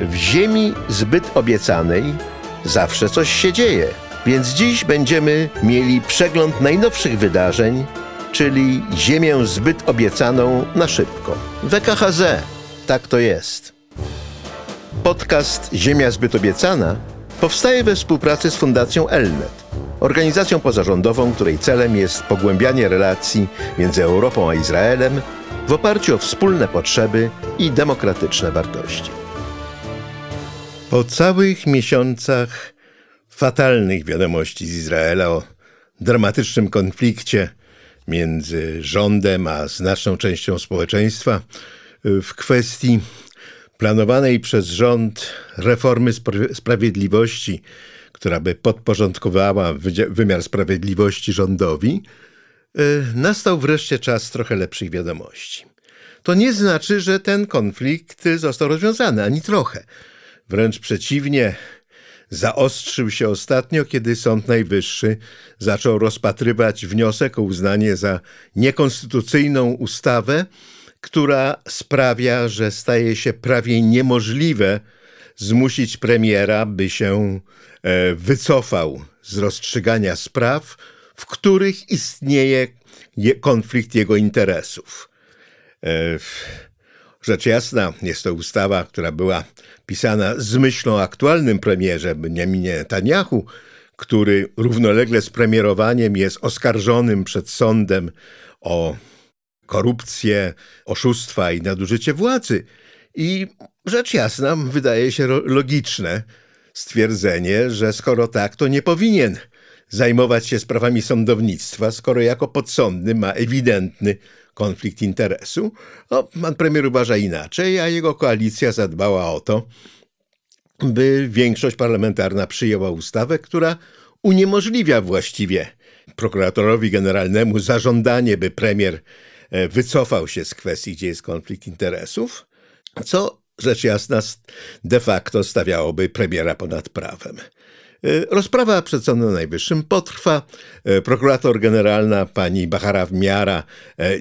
W ziemi zbyt obiecanej zawsze coś się dzieje, więc dziś będziemy mieli przegląd najnowszych wydarzeń, czyli ziemię zbyt obiecaną na szybko. WKHZ, tak to jest. Podcast Ziemia zbyt obiecana powstaje we współpracy z Fundacją Elnet, organizacją pozarządową, której celem jest pogłębianie relacji między Europą a Izraelem w oparciu o wspólne potrzeby i demokratyczne wartości. Po całych miesiącach fatalnych wiadomości z Izraela o dramatycznym konflikcie między rządem a znaczną częścią społeczeństwa w kwestii planowanej przez rząd reformy sprawiedliwości, która by podporządkowała wymiar sprawiedliwości rządowi, e, nastał wreszcie czas trochę lepszych wiadomości. To nie znaczy, że ten konflikt został rozwiązany, ani trochę. Wręcz przeciwnie, zaostrzył się ostatnio, kiedy Sąd Najwyższy zaczął rozpatrywać wniosek o uznanie za niekonstytucyjną ustawę, która sprawia, że staje się prawie niemożliwe zmusić premiera, by się e, wycofał z rozstrzygania spraw, w których istnieje konflikt jego interesów. Rzecz jasna, jest to ustawa, która była pisana z myślą o aktualnym premierze Benjaminie Netanyahu, który równolegle z premierowaniem jest oskarżonym przed sądem o korupcję, oszustwa i nadużycie władzy. I rzecz jasna, wydaje się logiczne stwierdzenie, że skoro tak, to nie powinien zajmować się sprawami sądownictwa, skoro jako podsądny ma ewidentny konflikt interesu. No, pan premier uważa inaczej, a jego koalicja zadbała o to, by większość parlamentarna przyjęła ustawę, która uniemożliwia właściwie prokuratorowi generalnemu zażądanie, by premier E, wycofał się z kwestii, gdzie jest konflikt interesów, co rzecz jasna de facto stawiałoby premiera ponad prawem. E, rozprawa przed Sądem Najwyższym potrwa. E, prokurator generalna pani Bachara Miara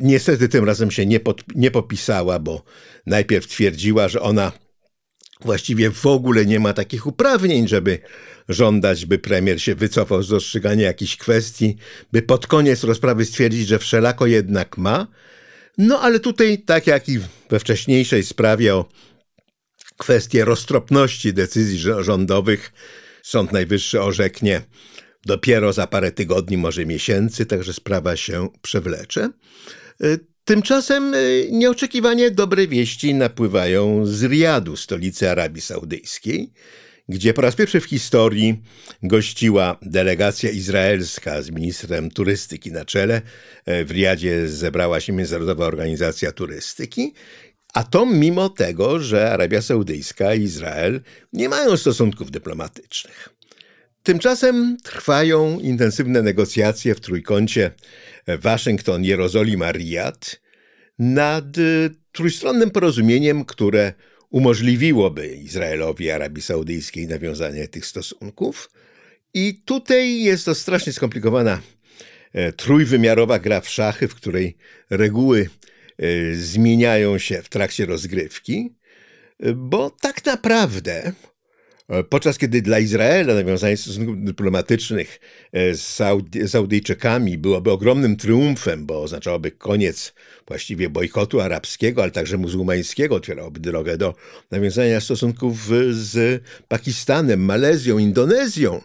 niestety tym razem się nie, pod, nie popisała, bo najpierw twierdziła, że ona właściwie w ogóle nie ma takich uprawnień, żeby żądać, by premier się wycofał z rozstrzygania jakichś kwestii, by pod koniec rozprawy stwierdzić, że wszelako jednak ma. No ale tutaj, tak jak i we wcześniejszej sprawie o kwestię roztropności decyzji rządowych, Sąd Najwyższy orzeknie dopiero za parę tygodni, może miesięcy, także sprawa się przewlecze. Tymczasem y, nieoczekiwanie dobre wieści napływają z Riadu, stolicy Arabii Saudyjskiej, gdzie po raz pierwszy w historii gościła delegacja izraelska z ministrem turystyki na czele. E, w Riadzie zebrała się Międzynarodowa Organizacja Turystyki. A to mimo tego, że Arabia Saudyjska i Izrael nie mają stosunków dyplomatycznych. Tymczasem trwają intensywne negocjacje w trójkącie Waszyngton, Jerozolima, Riyad nad y, trójstronnym porozumieniem, które umożliwiłoby Izraelowi i Arabii Saudyjskiej nawiązanie tych stosunków. I tutaj jest to strasznie skomplikowana e, trójwymiarowa gra w szachy, w której reguły zmieniają się w trakcie rozgrywki, bo tak naprawdę E, podczas kiedy dla Izraela nawiązanie stosunków dyplomatycznych e, z Saudyjczykami byłoby ogromnym triumfem, bo oznaczałoby koniec właściwie bojkotu arabskiego, ale także muzułmańskiego, otwierałoby drogę do nawiązania stosunków z Pakistanem, Malezją, Indonezją,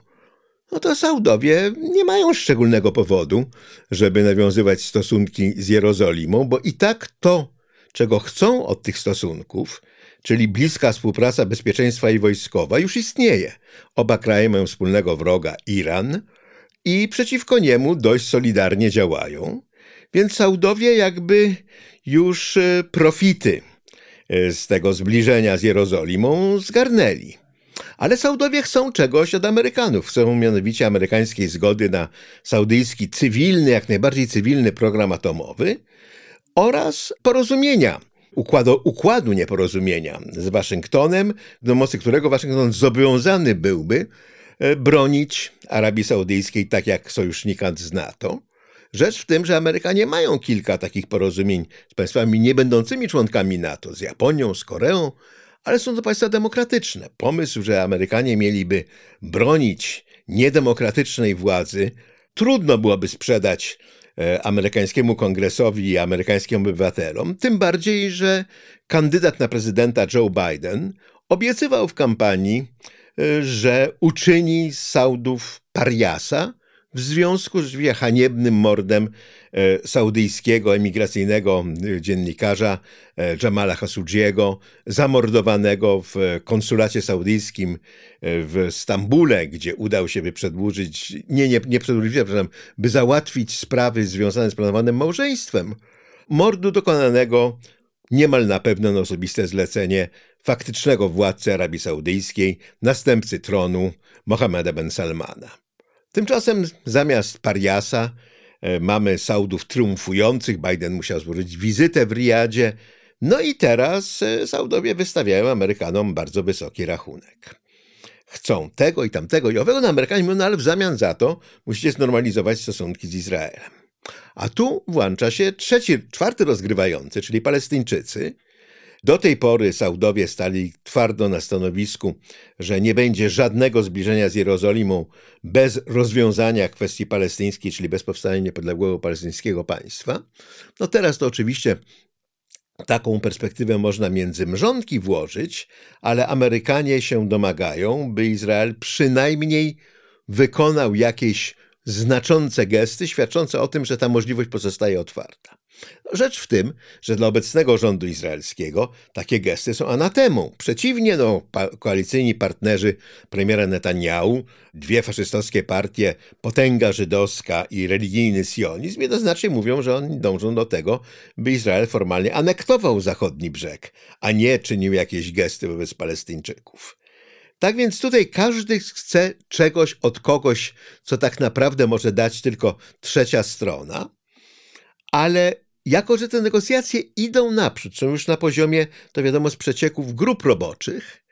no to Saudowie nie mają szczególnego powodu, żeby nawiązywać stosunki z Jerozolimą, bo i tak to, czego chcą od tych stosunków, czyli bliska współpraca bezpieczeństwa i wojskowa, już istnieje. Oba kraje mają wspólnego wroga Iran i przeciwko niemu dość solidarnie działają, więc Saudowie jakby już e, profity e, z tego zbliżenia z Jerozolimą zgarnęli. Ale Saudowie chcą czegoś od Amerykanów. Chcą mianowicie amerykańskiej zgody na saudyjski cywilny, jak najbardziej cywilny program atomowy oraz porozumienia układu, układu nieporozumienia z Waszyngtonem, do mocy którego Waszyngton zobowiązany byłby e, bronić Arabii Saudyjskiej tak jak sojusznika z NATO. Rzecz w tym, że Amerykanie mają kilka takich porozumień z państwami niebędącymi członkami NATO, z Japonią, z Koreą, ale są to państwa demokratyczne. Pomysł, że Amerykanie mieliby bronić niedemokratycznej władzy, trudno byłoby sprzedać e, amerykańskiemu kongresowi i amerykańskim obywatelom, tym bardziej, że kandydat na prezydenta Joe Biden obiecywał w kampanii, e, że uczyni z Saudów pariasa, w związku z haniebnym mordem e, saudyjskiego emigracyjnego e, dziennikarza e, Jamala Khashoggiego, zamordowanego w konsulacie saudyjskim w Stambule, gdzie udał się, by przedłużyć, nie, nie, nie przedłużyć, przepraszam, by załatwić sprawy związane z planowanym małżeństwem. Mordu dokonanego niemal na pewno na osobiste zlecenie faktycznego władcy Arabii Saudyjskiej, następcy tronu Mohammeda Ben Salmana. Tymczasem zamiast pariasa e, mamy Saudów triumfujących. Biden musiał złożyć wizytę w Riyadzie. No i teraz e, Saudowie wystawiają Amerykanom bardzo wysoki rachunek. Chcą tego i tamtego i owego, no Amerykanie mówią, no ale w zamian za to musicie znormalizować stosunki z Izraelem. A tu włącza się trzeci, czwarty rozgrywający, czyli Palestyńczycy, do tej pory Saudowie stali twardo na stanowisku, że nie będzie żadnego zbliżenia z Jerozolimą bez rozwiązania kwestii palestyńskiej, czyli bez powstania niepodległego palestyńskiego państwa. No teraz to oczywiście taką perspektywę można między mrzonki włożyć, ale Amerykanie się domagają, by Izrael przynajmniej wykonał jakieś znaczące gesty świadczące o tym, że ta możliwość pozostaje otwarta. Rzecz w tym, że dla obecnego rządu izraelskiego takie gesty są anatemą. Przeciwnie, no, pa koalicyjni partnerzy premiera Netanyahu, dwie faszystowskie partie, potęga żydowska i religijny sionizm, jednoznacznie mówią, że oni dążą do tego, by Izrael formalnie anektował zachodni brzeg, a nie czynił jakieś gesty wobec Palestyńczyków. Tak więc tutaj każdy chce czegoś od kogoś, co tak naprawdę może dać tylko trzecia strona, ale jako, że te negocjacje idą naprzód, są już na poziomie, to wiadomo, z przecieków grup roboczych,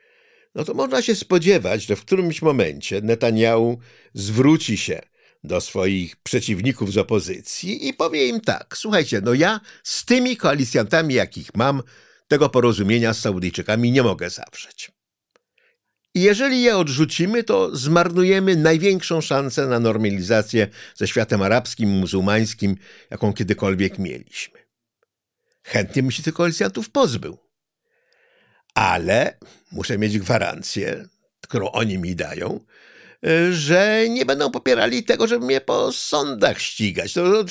no to można się spodziewać, że w którymś momencie Netanyahu zwróci się do swoich przeciwników z opozycji i powie im tak: Słuchajcie, no ja z tymi koalicjantami, jakich mam, tego porozumienia z Saudyjczykami nie mogę zawrzeć. I jeżeli je odrzucimy, to zmarnujemy największą szansę na normalizację ze światem arabskim, muzułmańskim, jaką kiedykolwiek mieliśmy. Chętnie bym się tych koalicjantów pozbył. Ale muszę mieć gwarancję, którą oni mi dają, że nie będą popierali tego, żeby mnie po sądach ścigać. To,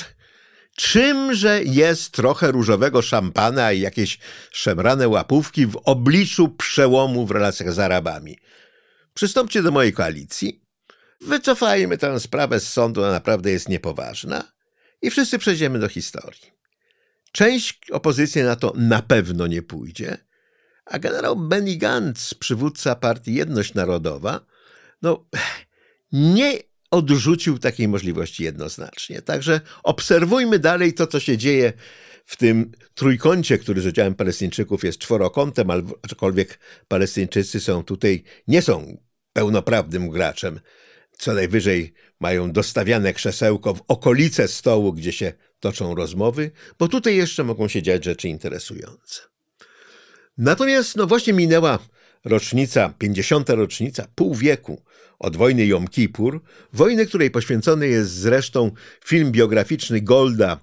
czymże jest trochę różowego szampana i jakieś szemrane łapówki w obliczu przełomu w relacjach z Arabami. Przystąpcie do mojej koalicji, wycofajmy tę sprawę z sądu, ona naprawdę jest niepoważna i wszyscy przejdziemy do historii. Część opozycji na to na pewno nie pójdzie, a generał Benny Gantz, przywódca partii Jedność Narodowa, no nie odrzucił takiej możliwości jednoznacznie. Także obserwujmy dalej to, co się dzieje w tym trójkącie, który z udziałem Palestyńczyków jest czworokątem, aczkolwiek Palestyńczycy są tutaj, nie są pełnoprawnym graczem. Co najwyżej mają dostawiane krzesełko w okolice stołu, gdzie się toczą rozmowy, bo tutaj jeszcze mogą się dziać rzeczy interesujące. Natomiast no właśnie minęła rocznica, 50. rocznica, pół wieku od wojny Jom Kippur, wojny, której poświęcony jest zresztą film biograficzny Golda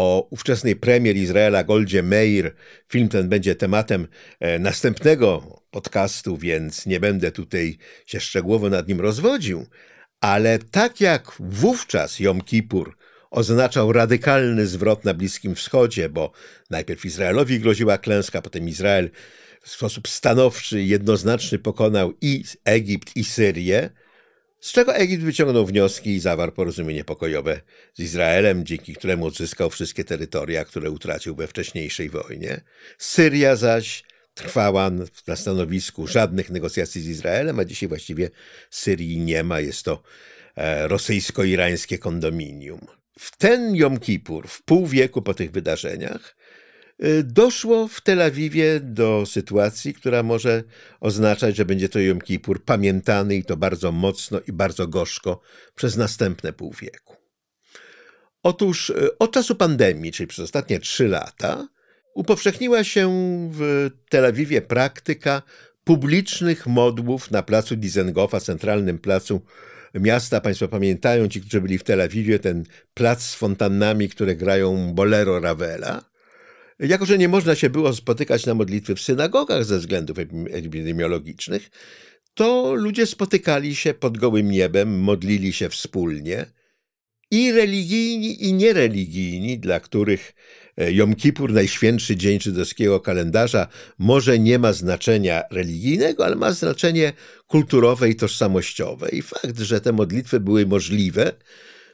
o ówczesnej premier Izraela Goldzie Meir. Film ten będzie tematem e, następnego podcastu, więc nie będę tutaj się szczegółowo nad nim rozwodził. Ale tak jak wówczas Jom Kippur oznaczał radykalny zwrot na Bliskim Wschodzie, bo najpierw Izraelowi groziła klęska, potem Izrael w sposób stanowczy, jednoznaczny pokonał i Egipt, i Syrię, z czego Egipt wyciągnął wnioski i zawarł porozumienie pokojowe z Izraelem, dzięki któremu odzyskał wszystkie terytoria, które utracił we wcześniejszej wojnie. Syria zaś trwała na stanowisku żadnych negocjacji z Izraelem, a dzisiaj właściwie Syrii nie ma. Jest to e, rosyjsko-irańskie kondominium. W ten Jom Kippur, w pół wieku po tych wydarzeniach, doszło w Tel Awiwie do sytuacji, która może oznaczać, że będzie to Jom Kippur pamiętany i to bardzo mocno i bardzo gorzko przez następne pół wieku. Otóż y, od czasu pandemii, czyli przez ostatnie trzy lata, upowszechniła się w Tel Awiwie praktyka publicznych modłów na placu Dizengowa, centralnym placu miasta. Państwo pamiętają, ci, którzy byli w Tel Awiwie, ten plac z fontannami, które grają bolero Ravela. Jako, że nie można się było spotykać na modlitwy w synagogach ze względów epidemiologicznych, to ludzie spotykali się pod gołym niebem, modlili się wspólnie. I religijni, i niereligijni, dla których e, Jom Kippur, najświętszy dzień żydowskiego kalendarza, może nie ma znaczenia religijnego, ale ma znaczenie kulturowe i tożsamościowe. I fakt, że te modlitwy były możliwe,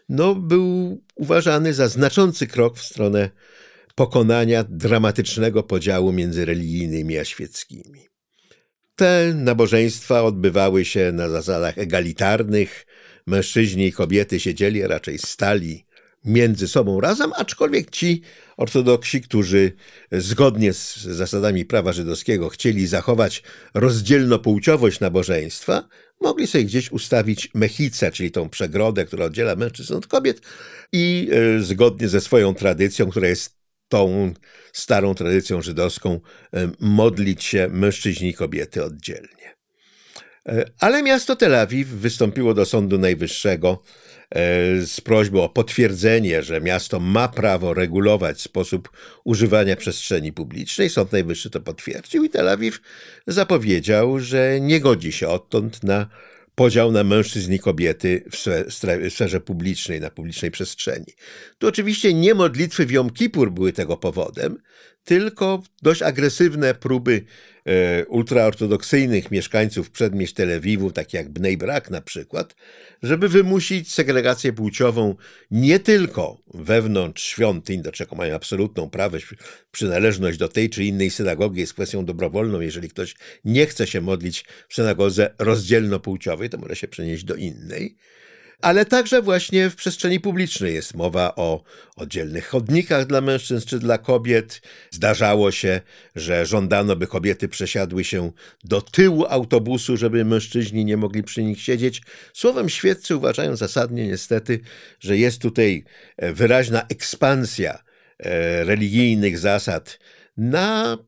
no, był uważany za znaczący krok w stronę pokonania dramatycznego podziału między religijnymi a świeckimi. Te nabożeństwa odbywały się na zasadach egalitarnych. Mężczyźni i kobiety siedzieli, raczej stali między sobą razem, aczkolwiek ci ortodoksi, którzy zgodnie z zasadami prawa żydowskiego chcieli zachować rozdzielnopłciowość nabożeństwa, mogli sobie gdzieś ustawić mechicę, czyli tą przegrodę, która oddziela mężczyzn od kobiet i e, zgodnie ze swoją tradycją, która jest tą starą tradycją żydowską e, modlić się mężczyźni i kobiety oddzielnie. E, ale miasto Tel Awiw wystąpiło do Sądu Najwyższego e, z prośbą o potwierdzenie, że miasto ma prawo regulować sposób używania przestrzeni publicznej. Sąd Najwyższy to potwierdził i Tel Awiw zapowiedział, że nie godzi się odtąd na podział na mężczyzn i kobiety w sferze publicznej, na publicznej przestrzeni. Tu oczywiście nie modlitwy w Jom Kippur były tego powodem, tylko dość agresywne próby e, ultraortodoksyjnych mieszkańców przedmieść Tel Awiwu, takie jak Bnei Brak na przykład, żeby wymusić segregację płciową nie tylko wewnątrz świątyń, do czego mają absolutną prawo, przynależność do tej czy innej synagogi jest kwestią dobrowolną. Jeżeli ktoś nie chce się modlić w synagodze rozdzielno-płciowej, to może się przenieść do innej ale także właśnie w przestrzeni publicznej jest mowa o oddzielnych chodnikach dla mężczyzn czy dla kobiet. Zdarzało się, że żądano, by kobiety przesiadły się do tyłu autobusu, żeby mężczyźni nie mogli przy nich siedzieć. Słowem, świeccy uważają zasadnie niestety, że jest tutaj e, wyraźna ekspansja e, religijnych zasad na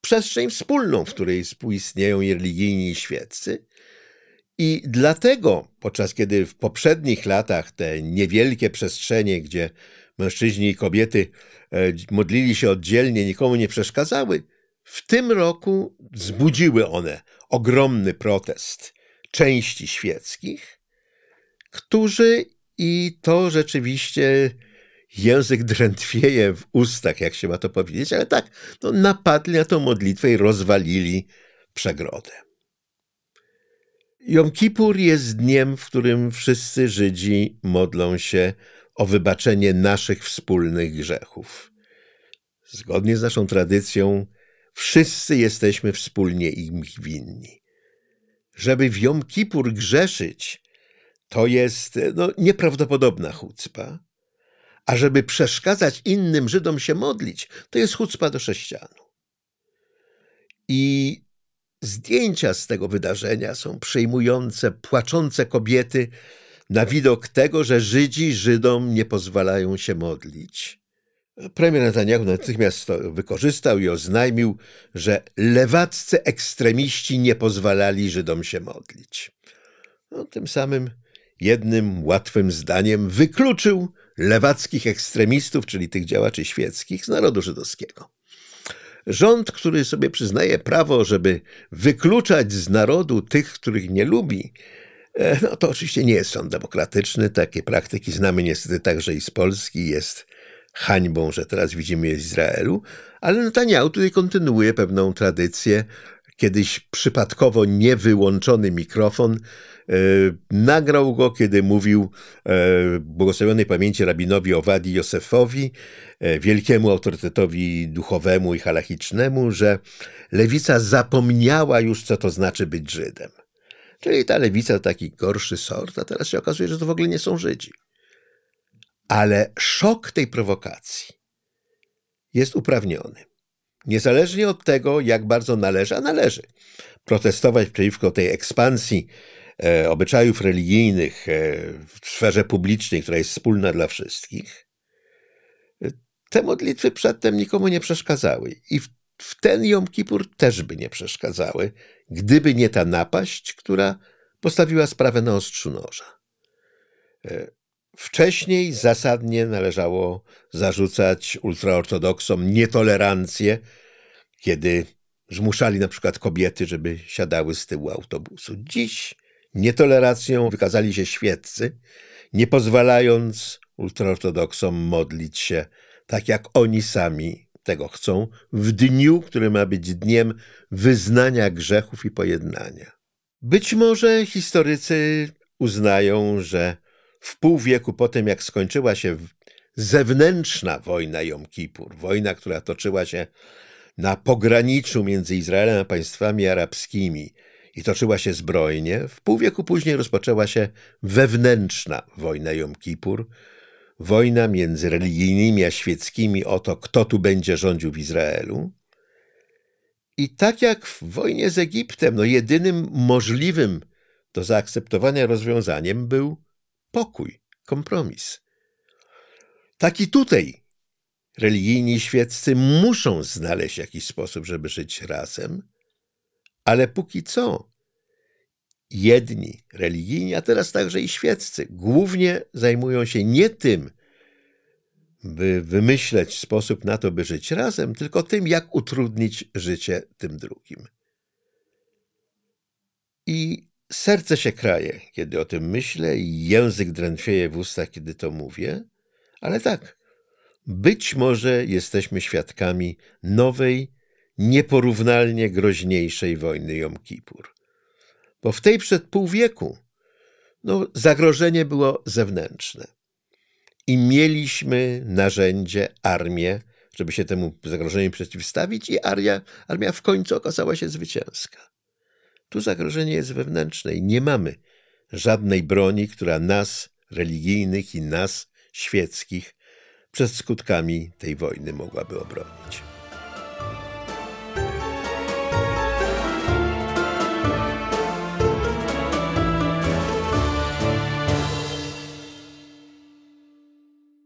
przestrzeń wspólną, w której współistnieją i religijni i świeccy. I dlatego, podczas kiedy w poprzednich latach te niewielkie przestrzenie, gdzie mężczyźni i kobiety e, modlili się oddzielnie, nikomu nie przeszkadzały, w tym roku zbudziły one ogromny protest części świeckich, którzy i to rzeczywiście język drętwieje w ustach, jak się ma to powiedzieć, ale tak, no, napadli na tą modlitwę i rozwalili przegrodę. Jom Kippur jest dniem, w którym wszyscy Żydzi modlą się o wybaczenie naszych wspólnych grzechów. Zgodnie z naszą tradycją, wszyscy jesteśmy wspólnie im winni. Żeby w Jom Kippur grzeszyć, to jest no, nieprawdopodobna chucpa, a żeby przeszkadzać innym Żydom się modlić, to jest chucpa do sześcianu. I Zdjęcia z tego wydarzenia są przejmujące, płaczące kobiety na widok tego, że Żydzi Żydom nie pozwalają się modlić. Premier Netanyahu natychmiast to wykorzystał i oznajmił, że lewaccy ekstremiści nie pozwalali Żydom się modlić. No, tym samym jednym łatwym zdaniem wykluczył lewackich ekstremistów, czyli tych działaczy świeckich, z narodu żydowskiego. Rząd, który sobie przyznaje prawo, żeby wykluczać z narodu tych, których nie lubi, e, no to oczywiście nie jest sąd demokratyczny. Takie praktyki znamy niestety także i z Polski. Jest hańbą, że teraz widzimy je w Izraelu, ale Netanyahu tutaj kontynuuje pewną tradycję. Kiedyś przypadkowo niewyłączony mikrofon E, nagrał go, kiedy mówił e, błogosławionej pamięci rabinowi Owadi Józefowi, e, wielkiemu autorytetowi duchowemu i halachicznemu, że lewica zapomniała już, co to znaczy być Żydem. Czyli ta lewica to taki gorszy sort, a teraz się okazuje, że to w ogóle nie są Żydzi. Ale szok tej prowokacji jest uprawniony. Niezależnie od tego, jak bardzo należy, a należy protestować przeciwko tej ekspansji E, obyczajów religijnych e, w sferze publicznej, która jest wspólna dla wszystkich, te modlitwy przedtem nikomu nie przeszkadzały i w, w ten Jom Kippur też by nie przeszkadzały, gdyby nie ta napaść, która postawiła sprawę na ostrzu noża. E, wcześniej zasadnie należało zarzucać ultraortodoksom nietolerancję, kiedy zmuszali na przykład kobiety, żeby siadały z tyłu autobusu. Dziś nietolerancją wykazali się świeccy, nie pozwalając ultraortodoksom modlić się tak, jak oni sami tego chcą, w dniu, który ma być dniem wyznania grzechów i pojednania. Być może historycy uznają, że w pół wieku po tym, jak skończyła się zewnętrzna wojna Jom Kippur, wojna, która toczyła się na pograniczu między Izraelem a państwami arabskimi i toczyła się zbrojnie, w pół wieku później rozpoczęła się wewnętrzna wojna Jom Kippur, wojna między religijnymi a świeckimi o to, kto tu będzie rządził w Izraelu. I tak jak w wojnie z Egiptem, no jedynym możliwym do zaakceptowania rozwiązaniem był pokój, kompromis. Tak i tutaj religijni świeccy muszą znaleźć jakiś sposób, żeby żyć razem, ale póki co jedni religijni, a teraz także i świeccy, głównie zajmują się nie tym, by wymyśleć sposób na to, by żyć razem, tylko tym, jak utrudnić życie tym drugim. I serce się kraje, kiedy o tym myślę, i język drętwieje w ustach, kiedy to mówię, ale tak, być może jesteśmy świadkami nowej, nieporównalnie groźniejszej wojny Jom Kippur. Bo w tej przed pół wieku no, zagrożenie było zewnętrzne. I mieliśmy narzędzie, armię, żeby się temu zagrożeniu przeciwstawić, i armia, armia w końcu okazała się zwycięska. Tu zagrożenie jest wewnętrzne i nie mamy żadnej broni, która nas, religijnych i nas, świeckich, przed skutkami tej wojny mogłaby obronić.